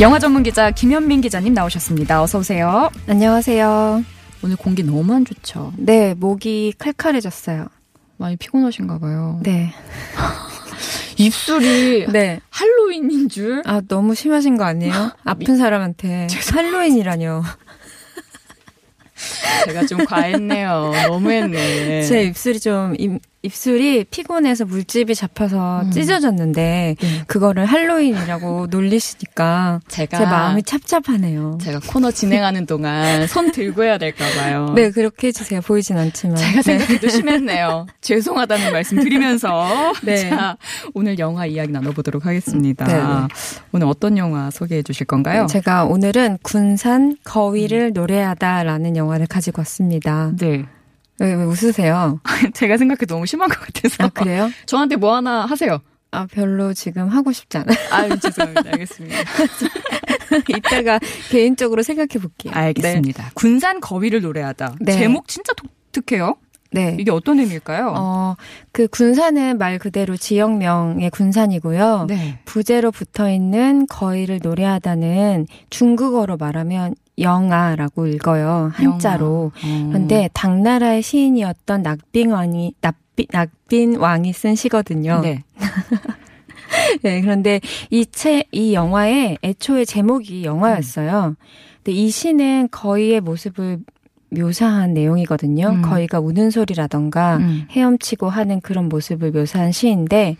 영화 전문 기자 김현민 기자님 나오셨습니다. 어서 오세요. 안녕하세요. 오늘 공기 너무 안 좋죠? 네, 목이 칼칼해졌어요. 많이 피곤하신가 봐요. 네. 입술이 네. 할로윈인 줄? 아, 너무 심하신 거 아니에요? 아픈 사람한테 할로윈이라뇨. 제가 좀 과했네요. 너무했네. 제 입술이 좀 입, 입술이 피곤해서 물집이 잡혀서 음. 찢어졌는데 네. 그거를 할로윈이라고 놀리시니까 제가 제 마음이 찹찹하네요. 제가 코너 진행하는 동안 손 들고 해야 될까 봐요. 네, 그렇게 해주세요. 보이진 않지만. 제가 생각해도 심했네요. 죄송하다는 말씀 드리면서 네. 자, 오늘 영화 이야기 나눠보도록 하겠습니다. 네, 네. 오늘 어떤 영화 소개해 주실 건가요? 제가 오늘은 군산 거위를 노래하다라는 영화를 가지고 왔습니다. 네. 왜, 왜 웃으세요? 제가 생각해도 너무 심한 것 같아서. 아, 그래요? 저한테 뭐 하나 하세요. 아, 별로 지금 하고 싶지 않아요. 아유, 죄송합니다. 알겠습니다. 이따가 개인적으로 생각해 볼게요. 알겠습니다. 군산 거위를 노래하다. 네. 제목 진짜 독특해요. 네. 이게 어떤 의미일까요? 어, 그 군산은 말 그대로 지역명의 군산이고요. 네. 부제로 붙어 있는 거위를 노래하다는 중국어로 말하면 영아라고 읽어요. 한자로. 어. 그런데 당나라의 시인이었던 낙빈 왕이 낙빈, 낙빈 왕이 쓴 시거든요. 네. 네, 그런데 이 책, 이 영화의 애초에 제목이 영화였어요. 근데 이 시는 거위의 모습을 묘사한 내용이거든요. 음. 거위가 우는 소리라던가 음. 헤엄치고 하는 그런 모습을 묘사한 시인데,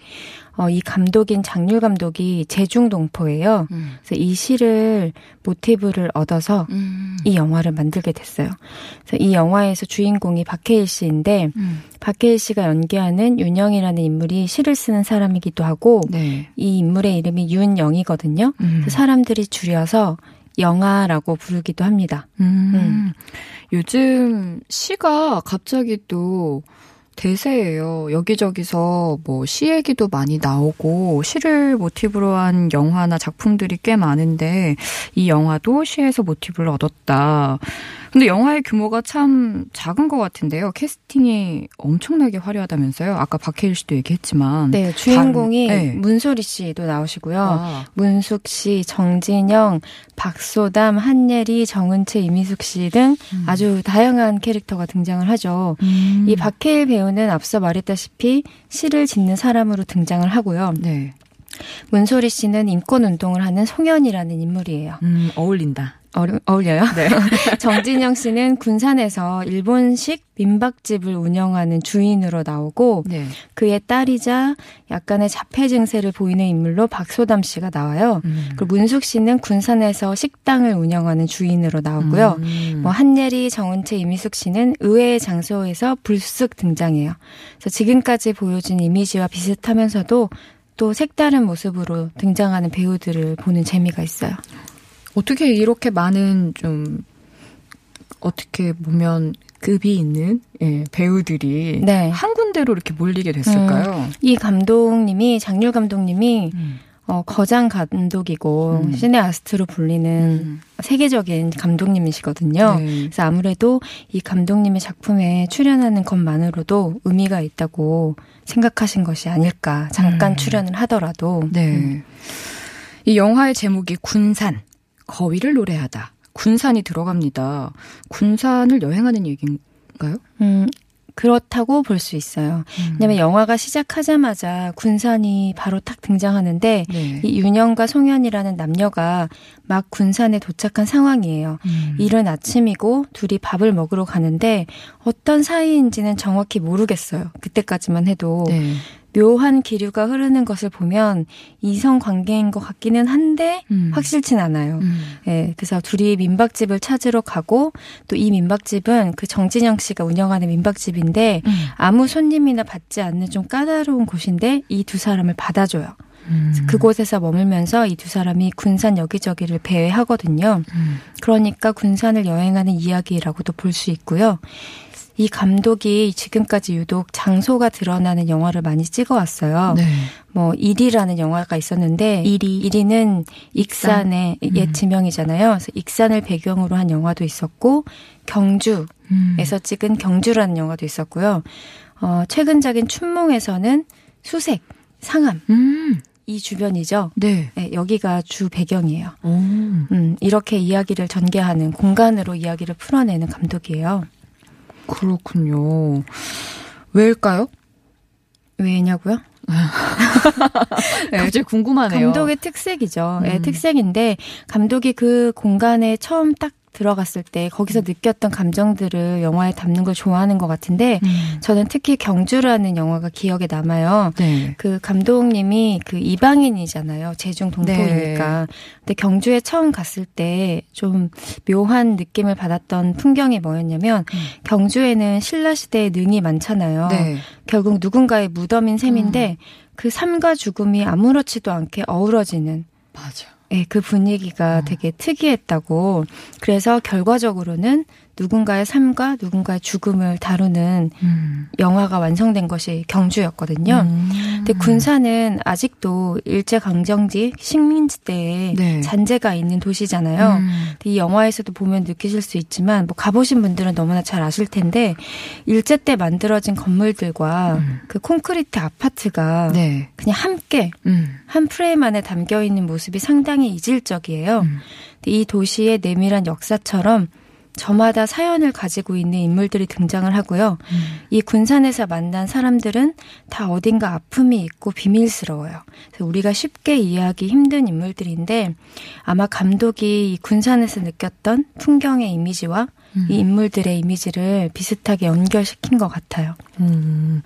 어, 이 감독인 장률 감독이 제중 동포예요. 음. 그래서 이 시를 모티브를 얻어서 음. 이 영화를 만들게 됐어요. 그래서 이 영화에서 주인공이 박해일 씨인데, 음. 박해일 씨가 연기하는 윤영이라는 인물이 시를 쓰는 사람이기도 하고, 네. 이 인물의 이름이 윤영이거든요. 음. 그래서 사람들이 줄여서 영아라고 부르기도 합니다. 음. 요즘 시가 갑자기 또 대세예요. 여기저기서 뭐 시 얘기도 많이 나오고 시를 모티브로 한 영화나 작품들이 꽤 많은데 이 영화도 시에서 모티브를 얻었다. 근데 영화의 규모가 참 작은 것 같은데요. 캐스팅이 엄청나게 화려하다면서요. 아까 박해일 씨도 얘기했지만. 네, 주인공이 다른- 네. 문소리 씨도 나오시고요. 아, 문숙 씨, 정진영, 박소담, 한예리, 정은채, 이미숙 씨등 음. 아주 다양한 캐릭터가 등장을 하죠. 음. 이 박해일 배우는 앞서 말했다시피 시를 짓는 사람으로 등장을 하고요. 네. 문소리 씨는 인권 운동을 하는 송현이라는 인물이에요. 음, 어울린다. 어려, 어울려요? 네. 정진영 씨는 군산에서 일본식 민박집을 운영하는 주인으로 나오고 네. 그의 딸이자 약간의 자폐 증세를 보이는 인물로 박소담 씨가 나와요. 음. 그리고 문숙 씨는 군산에서 식당을 운영하는 주인으로 나오고요. 음. 뭐 한예리, 정은채, 이미숙 씨는 의외의 장소에서 불쑥 등장해요. 그래서 지금까지 보여준 이미지와 비슷하면서도 또 색다른 모습으로 등장하는 배우들을 보는 재미가 있어요. 어떻게 이렇게 많은 좀 어떻게 보면 급이 있는 예, 배우들이 네. 한 군데로 이렇게 몰리게 됐을까요? 이 감독님이 장률 감독님이 음. 어, 거장 감독이고 음. 시네아스트로 불리는 음. 세계적인 감독님이시거든요. 네. 그래서 아무래도 이 감독님의 작품에 출연하는 것만으로도 의미가 있다고 생각하신 것이 아닐까. 잠깐 음. 출연을 하더라도. 네. 음. 이 영화의 제목이 군산, 거위를 노래하다. 군산이 들어갑니다. 군산을 여행하는 얘기인가요? 음, 그렇다고 볼 수 있어요. 왜냐면 영화가 시작하자마자 군산이 바로 탁 등장하는데 네. 이 윤영과 송현이라는 남녀가 막 군산에 도착한 상황이에요. 음. 이른 아침이고 둘이 밥을 먹으러 가는데 어떤 사이인지는 정확히 모르겠어요. 그때까지만 해도 네. 묘한 기류가 흐르는 것을 보면 이성 관계인 것 같기는 한데 음. 확실진 않아요. 음. 예, 그래서 둘이 민박집을 찾으러 가고 또 이 민박집은 그 정진영 씨가 운영하는 민박집인데 음. 아무 손님이나 받지 않는 좀 까다로운 곳인데 이 두 사람을 받아줘요. 음. 그곳에서 머물면서 이 두 사람이 군산 여기저기를 배회하거든요. 음. 그러니까 군산을 여행하는 이야기라고도 볼 수 있고요. 이 감독이 지금까지 유독 장소가 드러나는 영화를 많이 찍어왔어요. 네. 뭐 일이라는 영화가 있었는데 일이 일이는 익산의 익산? 옛 음. 지명이잖아요. 그래서 익산을 배경으로 한 영화도 있었고 경주에서 음. 찍은 경주라는 영화도 있었고요. 어, 최근작인 춘몽에서는 수색, 상암 음. 이 주변이죠. 네. 네, 여기가 주 배경이에요. 오. 음, 이렇게 이야기를 전개하는 공간으로 이야기를 풀어내는 감독이에요. 그렇군요. 왜일까요? 왜냐고요? 네, 갑자기 궁금하네요. 감독의 특색이죠. 네, 음. 특색인데 감독이 그 공간에 처음 딱 들어갔을 때 거기서 느꼈던 감정들을 영화에 담는 걸 좋아하는 것 같은데 음. 저는 특히 경주라는 영화가 기억에 남아요. 네. 그 감독님이 그 이방인이잖아요. 제중 동포이니까. 근데 경주에 처음 갔을 때 좀 묘한 느낌을 받았던 풍경이 뭐였냐면 경주에는 신라 시대의 능이 많잖아요. 네. 결국 누군가의 무덤인 셈인데 그 삶과 죽음이 아무렇지도 않게 어우러지는 맞아. 예, 그 분위기가 되게 특이했다고. 그래서 결과적으로는 누군가의 삶과 누군가의 죽음을 다루는 음. 영화가 완성된 것이 경주였거든요. 음. 근데 군산은 아직도 일제 강점기 식민지 때에 네. 잔재가 있는 도시잖아요. 음. 이 영화에서도 보면 느끼실 수 있지만 뭐 가보신 분들은 너무나 잘 아실 텐데 일제 때 만들어진 건물들과 음. 그 콘크리트 아파트가 네. 그냥 함께 음. 한 프레임 안에 담겨 있는 모습이 상당히 이질적이에요. 음. 이 도시의 내밀한 역사처럼 저마다 사연을 가지고 있는 인물들이 등장을 하고요. 음. 이 군산에서 만난 사람들은 다 어딘가 아픔이 있고 비밀스러워요. 그래서 우리가 쉽게 이해하기 힘든 인물들인데 아마 감독이 이 군산에서 느꼈던 풍경의 이미지와 음. 이 인물들의 이미지를 비슷하게 연결시킨 것 같아요. 음.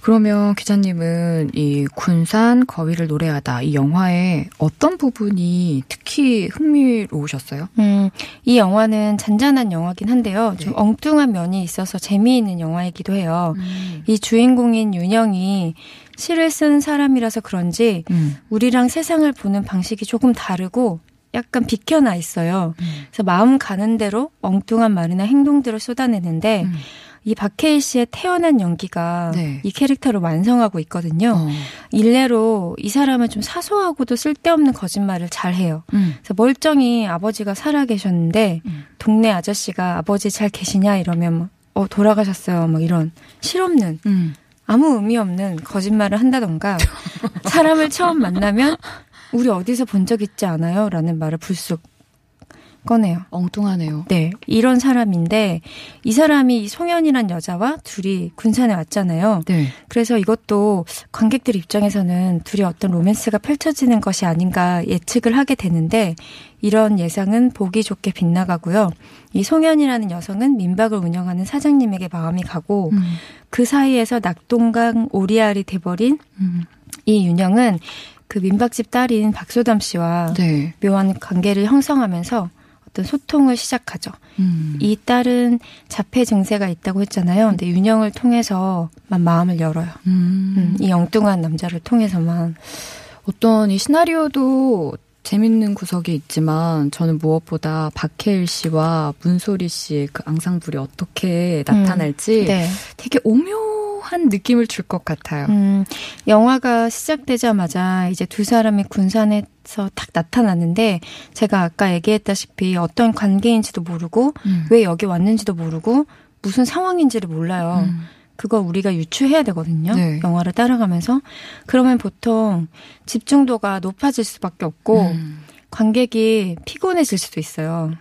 그러면 기자님은 이 군산 거위를 노래하다 이 영화의 어떤 부분이 특히 흥미로우셨어요? 음, 이 영화는 잔잔한 영화긴 한데요. 좀 네. 엉뚱한 면이 있어서 재미있는 영화이기도 해요. 음. 이 주인공인 윤영이 시를 쓴 사람이라서 그런지 음. 우리랑 세상을 보는 방식이 조금 다르고 약간 비켜나 있어요. 음. 그래서 마음 가는 대로 엉뚱한 말이나 행동들을 쏟아내는데 음. 이 박해일 씨의 태어난 연기가 네. 이 캐릭터를 완성하고 있거든요. 어. 일례로 이 사람은 좀 사소하고도 쓸데없는 거짓말을 잘 해요. 음. 그래서 멀쩡히 아버지가 살아 계셨는데 음. 동네 아저씨가 아버지 잘 계시냐 이러면 뭐, 어 돌아가셨어요. 뭐 이런 실없는 음. 아무 의미 없는 거짓말을 한다던가 사람을 처음 만나면 우리 어디서 본 적 있지 않아요? 라는 말을 불쑥 꺼내요. 엉뚱하네요. 네, 이런 사람인데 이 사람이 이 송현이란 여자와 둘이 군산에 왔잖아요. 네. 그래서 이것도 관객들 입장에서는 둘이 어떤 로맨스가 펼쳐지는 것이 아닌가 예측을 하게 되는데 이런 예상은 보기 좋게 빗나가고요. 이 송현이라는 여성은 민박을 운영하는 사장님에게 마음이 가고 음. 그 사이에서 낙동강 오리알이 돼버린 음. 이 윤영은 그 민박집 딸인 박소담 씨와 네. 묘한 관계를 형성하면서 어떤 소통을 시작하죠. 음. 이 딸은 자폐 증세가 있다고 했잖아요. 근데 윤영을 통해서만 마음을 열어요. 음. 음, 이 엉뚱한 남자를 통해서만. 어떤 이 시나리오도 재밌는 구석이 있지만 저는 무엇보다 박해일 씨와 문소리 씨의 그 앙상블이 어떻게 나타날지 네. 되게 오묘 한 느낌을 줄 것 같아요. 음, 영화가 시작되자마자 이제 두 사람이 군산에서 탁 나타났는데 제가 아까 얘기했다시피 어떤 관계인지도 모르고 음. 왜 여기 왔는지도 모르고 무슨 상황인지를 몰라요. 음. 그거 우리가 유추해야 되거든요. 네. 영화를 따라가면서. 그러면 보통 집중도가 높아질 수밖에 없고 음. 관객이 피곤해질 수도 있어요.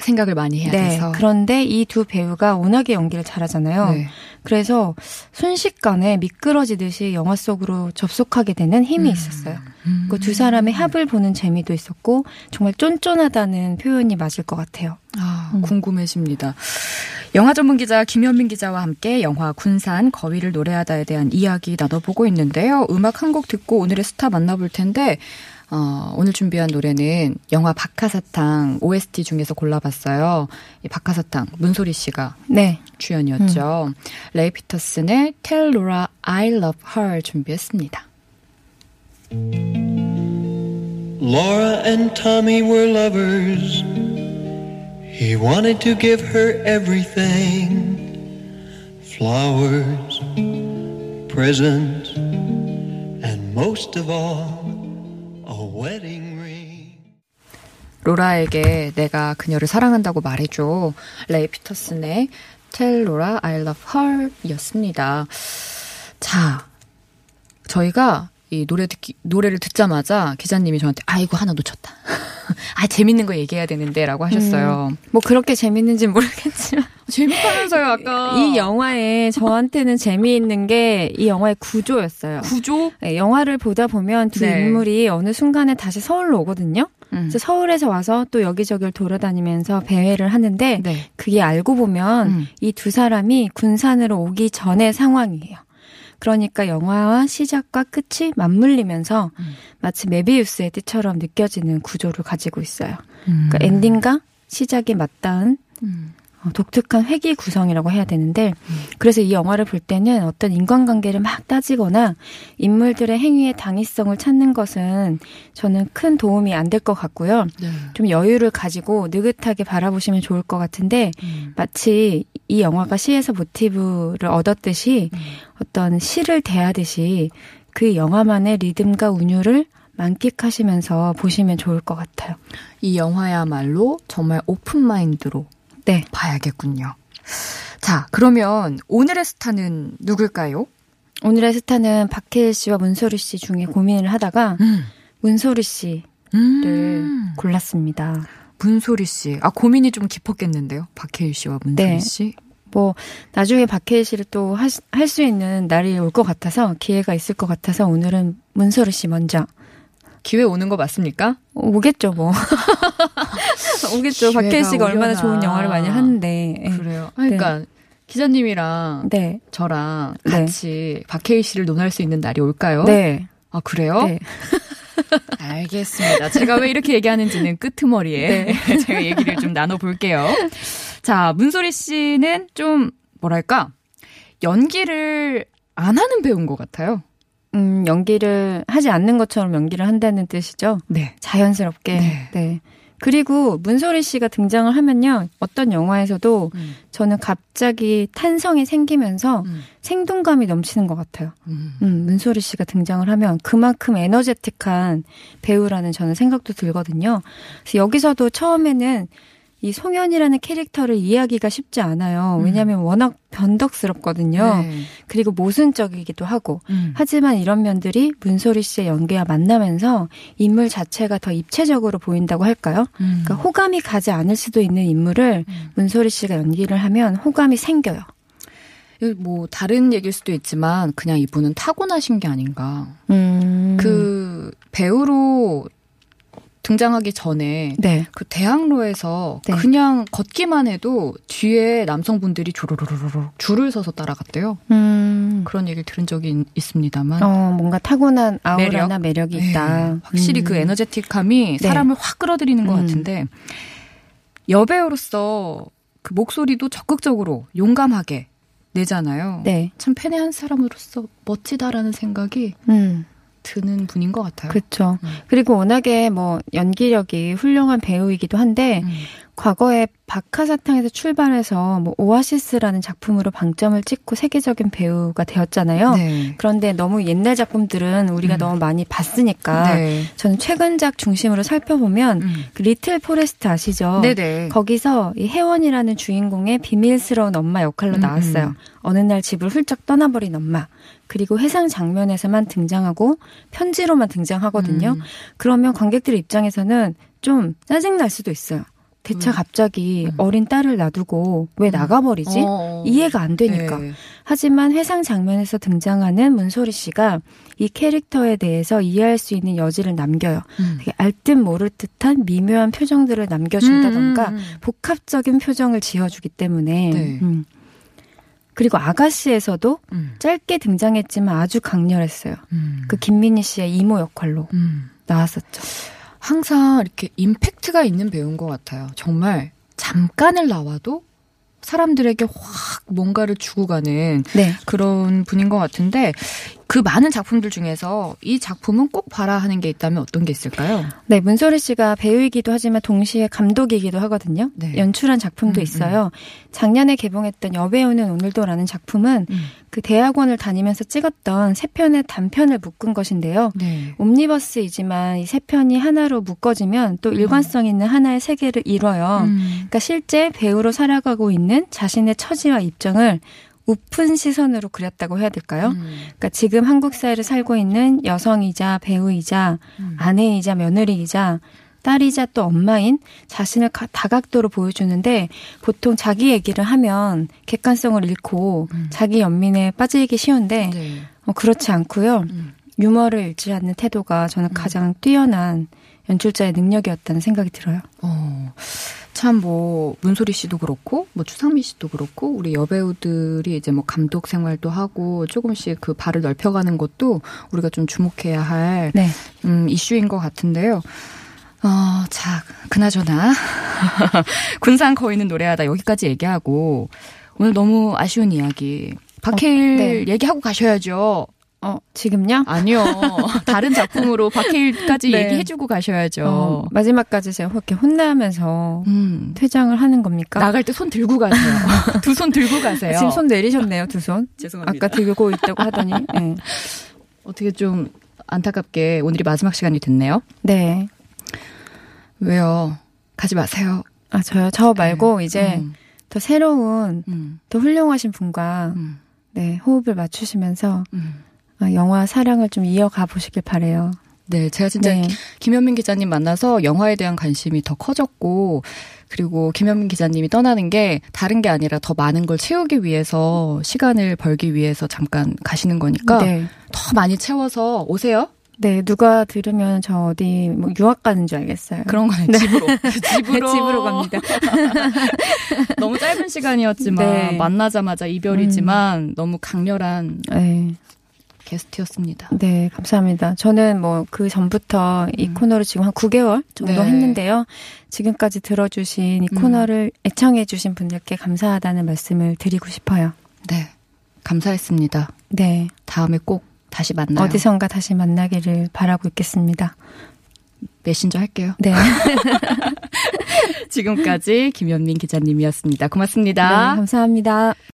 생각을 많이 해야 네. 돼서. 그런데 이 두 배우가 워낙에 연기를 잘하잖아요. 네. 그래서 순식간에 미끄러지듯이 영화 속으로 접속하게 되는 힘이 음. 있었어요. 음. 그두 사람의 합을 보는 재미도 있었고 정말 쫀쫀하다는 표현이 맞을 것 같아요. 아, 음. 궁금해집니다. 영화 전문 기자 김현민 기자와 함께 영화 군산 거위를 노래하다에 대한 이야기 나눠보고 있는데요. 음악 한 곡 듣고 오늘의 스타 만나볼 텐데 어, 오늘 준비한 노래는 영화 박하사탕 OST 중에서 골라봤어요. 이 박하사탕 문소리 씨가 네. 주연이었죠. 음. 레이 피터슨의 Tell Laura I Love Her 준비했습니다. Laura and Tommy were lovers. He wanted to give her everything. Flowers, presents, and most of all 로라에게 내가 그녀를 사랑한다고 말해줘. 레이 피터슨의 Tell Laura I Love Her 이었습니다. 자, 저희가 이 노래 듣기, 노래를 듣자마자 기자님이 저한테 아이고 하나 놓쳤다. 아 재밌는 거 얘기해야 되는데라고 하셨어요. 음, 뭐 그렇게 재밌는지 모르겠지만 재밌다면서요 아까 이 영화에 저한테는 재미있는 게 이 영화의 구조였어요. 구조? 네, 영화를 보다 보면 두 네. 인물이 어느 순간에 다시 서울로 오거든요. 음. 그래서 서울에서 와서 또 여기저기를 돌아다니면서 배회를 하는데 네. 그게 알고 보면 음. 이두 사람이 군산으로 오기 전의 상황이에요. 그러니까 영화와 시작과 끝이 맞물리면서 음. 마치 메비우스의 띠처럼 느껴지는 구조를 가지고 있어요. 음. 그러니까 엔딩과 시작이 맞닿은 음. 어, 독특한 회기 구성이라고 해야 되는데 음. 그래서 이 영화를 볼 때는 어떤 인간관계를 막 따지거나 인물들의 행위의 당위성을 찾는 것은 저는 큰 도움이 안 될 것 같고요. 네. 좀 여유를 가지고 느긋하게 바라보시면 좋을 것 같은데 음. 마치 이 영화가 시에서 모티브를 얻었듯이 음. 어떤 시를 대하듯이 그 영화만의 리듬과 운율을 만끽하시면서 보시면 좋을 것 같아요. 이 영화야말로 정말 open mind로 네. 봐야겠군요. 자, 그러면 오늘의 스타는 누굴까요? 오늘의 스타는 박해일 씨와 문소리 씨 중에 고민을 하다가 음. 문소리 씨를 음. 골랐습니다. 문소리 씨. 아, 고민이 좀 깊었겠는데요. 박해일 씨와 문소리 네. 씨. 뭐 나중에 박해일 씨를 또 할 수 있는 날이 올 것 같아서 기회가 있을 것 같아서 오늘은 문소리 씨 먼저 기회 오는 거 맞습니까? 오겠죠, 뭐. 오겠죠. 박혜일 씨가 얼마나 좋은 영화를 많이 하는데. 예. 그래요. 그러니까 네. 기자님이랑 네. 저랑 네. 같이 네. 박혜일 씨를 논할 수 있는 날이 올까요? 네. 아, 그래요? 네. 알겠습니다. 제가 왜 이렇게 얘기하는지는 끄트머리에 네. 제가 얘기를 좀 나눠볼게요. 자, 문소리 씨는 좀, 뭐랄까, 연기를 안 하는 배우인 것 같아요. 음, 연기를 하지 않는 것처럼 연기를 한다는 뜻이죠. 네. 자연스럽게. 네. 네. 그리고 문소리 씨가 등장을 하면요. 어떤 영화에서도 음. 저는 갑자기 탄성이 생기면서 음. 생동감이 넘치는 것 같아요. 음. 음. 문소리 씨가 등장을 하면 그만큼 에너제틱한 배우라는 저는 생각도 들거든요. 그래서 여기서도 처음에는 이 송현이라는 캐릭터를 이해하기가 쉽지 않아요. 음. 왜냐하면 워낙 변덕스럽거든요. 네. 그리고 모순적이기도 하고. 음. 하지만 이런 면들이 문소리 씨의 연기와 만나면서 인물 자체가 더 입체적으로 보인다고 할까요? 음. 그러니까 호감이 가지 않을 수도 있는 인물을 음. 문소리 씨가 연기를 하면 호감이 생겨요. 뭐 다른 얘기일 수도 있지만 그냥 이분은 타고나신 게 아닌가. 음. 그 배우로 등장하기 전에 네. 그 대학로에서 네. 그냥 걷기만 해도 뒤에 남성분들이 조르르르르 줄을 서서 따라갔대요. 음. 그런 얘기를 들은 적이 있, 습니다만 어, 뭔가 타고난 아우라나 매력? 이 있다. 네. 확실히 그 음. 그 에너제틱함이 네. 사람을 확 끌어들이는 것 음. 같은데 여배우로서 그 목소리도 적극적으로 용감하게 내잖아요. 네. 참 팬의 한 사람으로서 멋지다라는 생각이 음. 드는 분인 것 같아요. 그렇죠. 음. 그리고 워낙에 뭐 연기력이 훌륭한 배우이기도 한데 음. 과거에 박하사탕에서 출발해서 뭐 오아시스라는 작품으로 방점을 찍고 세계적인 배우가 되었잖아요. 네. 그런데 너무 옛날 작품들은 우리가 음. 너무 많이 봤으니까 네. 저는 최근작 중심으로 살펴보면 음. 그 리틀 포레스트 아시죠? 네네. 거기서 이 혜원이라는 주인공의 비밀스러운 엄마 역할로 음, 나왔어요. 음. 어느 날 집을 훌쩍 떠나버린 엄마. 그리고 회상 장면에서만 등장하고 편지로만 등장하거든요. 음. 그러면 관객들 입장에서는 좀 짜증 날 수도 있어요. 대체 음. 갑자기 음. 어린 딸을 놔두고 왜 나가버리지? 어. 이해가 안 되니까. 네. 하지만 회상 장면에서 등장하는 문소리 씨가 이 캐릭터에 대해서 이해할 수 있는 여지를 남겨요. 음. 되게 알듯 모를 듯한 미묘한 표정들을 남겨준다던가 음, 음, 음. 복합적인 표정을 지어주기 때문에 네. 음. 그리고 아가씨에서도 음. 짧게 등장했지만 아주 강렬했어요. 음. 그 김민희 씨의 이모 역할로 음. 나왔었죠. 항상 이렇게 임팩트가 있는 배우인 것 같아요. 정말 잠깐을 나와도 사람들에게 확 뭔가를 주고 가는 네. 그런 분인 것 같은데 그 많은 작품들 중에서 이 작품은 꼭 봐라 하는 게 있다면 어떤 게 있을까요? 네, 문소리 씨가 배우이기도 하지만 동시에 감독이기도 하거든요. 네. 연출한 작품도 음, 있어요. 작년에 개봉했던 여배우는 오늘도라는 작품은 음. 그 대학원을 다니면서 찍었던 세 편의 단편을 묶은 것인데요. 네. 옴니버스이지만 이 세 편이 하나로 묶어지면 또 일관성 있는 하나의 세계를 이뤄요. 음. 그러니까 실제 배우로 살아가고 있는 자신의 처지와 입장을 우픈 시선으로 그렸다고 해야 될까요? 음. 그러니까 지금 한국 사회를 살고 있는 여성이자 배우이자 음. 아내이자 며느리이자 딸이자 또 엄마인 자신을 가- 다각도로 보여주는데 보통 자기 얘기를 하면 객관성을 잃고 음. 자기 연민에 빠지기 쉬운데 네. 어, 그렇지 않고요. 음. 유머를 잃지 않는 태도가 저는 가장 뛰어난 연출자의 능력이었다는 생각이 들어요. 어, 참 뭐 문소리 씨도 그렇고 뭐 추상미 씨도 그렇고 우리 여배우들이 이제 뭐 감독 생활도 하고 조금씩 그 발을 넓혀가는 것도 우리가 좀 주목해야 할 네. 음, 이슈인 것 같은데요. 어, 자, 그나저나 군산 거인은 노래하다 여기까지 얘기하고 오늘 너무 아쉬운 이야기. 박해일 네. 얘기하고 가셔야죠. 어, 지금요? 아니요. 다른 작품으로 박해일까지 네. 얘기해주고 가셔야죠. 어, 마지막까지 제가 그렇게 혼나면서 음. 퇴장을 하는 겁니까? 나갈 때 손 들고 가세요. 두 손 들고 가세요. 지금 손 내리셨네요, 두 손. 죄송합니다. 아까 들고 있다고 하더니. 네. 어떻게 좀 안타깝게 오늘이 마지막 시간이 됐네요. 네. 왜요? 가지 마세요. 아, 저요? 저 말고 이제 음, 더 새로운, 음, 더 훌륭하신 분과 음, 네, 호흡을 맞추시면서 음. 아, 영화 사랑을 좀 이어가 보시길 바래요. 네, 제가 진짜 네. 김현민 기자님 만나서 영화에 대한 관심이 더 커졌고, 그리고 김현민 기자님이 떠나는 게 다른 게 아니라 더 많은 걸 채우기 위해서 시간을 벌기 위해서 잠깐 가시는 거니까 네. 더 많이 채워서 오세요. 네, 누가 들으면 저 어디 뭐 유학 가는 줄 알겠어요. 그런 거는 집으로. 집으로. 집으로 갑니다. 너무 짧은 시간이었지만 네. 만나자마자 이별이지만 너무 강렬한 네. 게스트였습니다. 네, 감사합니다. 저는 뭐 그 전부터 이 코너를 지금 한 9개월 정도 음. 네. 했는데요. 지금까지 들어주신 이 음. 코너를 애청해주신 분들께 감사하다는 말씀을 드리고 싶어요. 네. 감사했습니다. 네. 다음에 꼭 다시 만나요. 어디선가 다시 만나기를 바라고 있겠습니다. 메신저 할게요. 네. 지금까지 김현민 기자님이었습니다. 고맙습니다. 네, 감사합니다.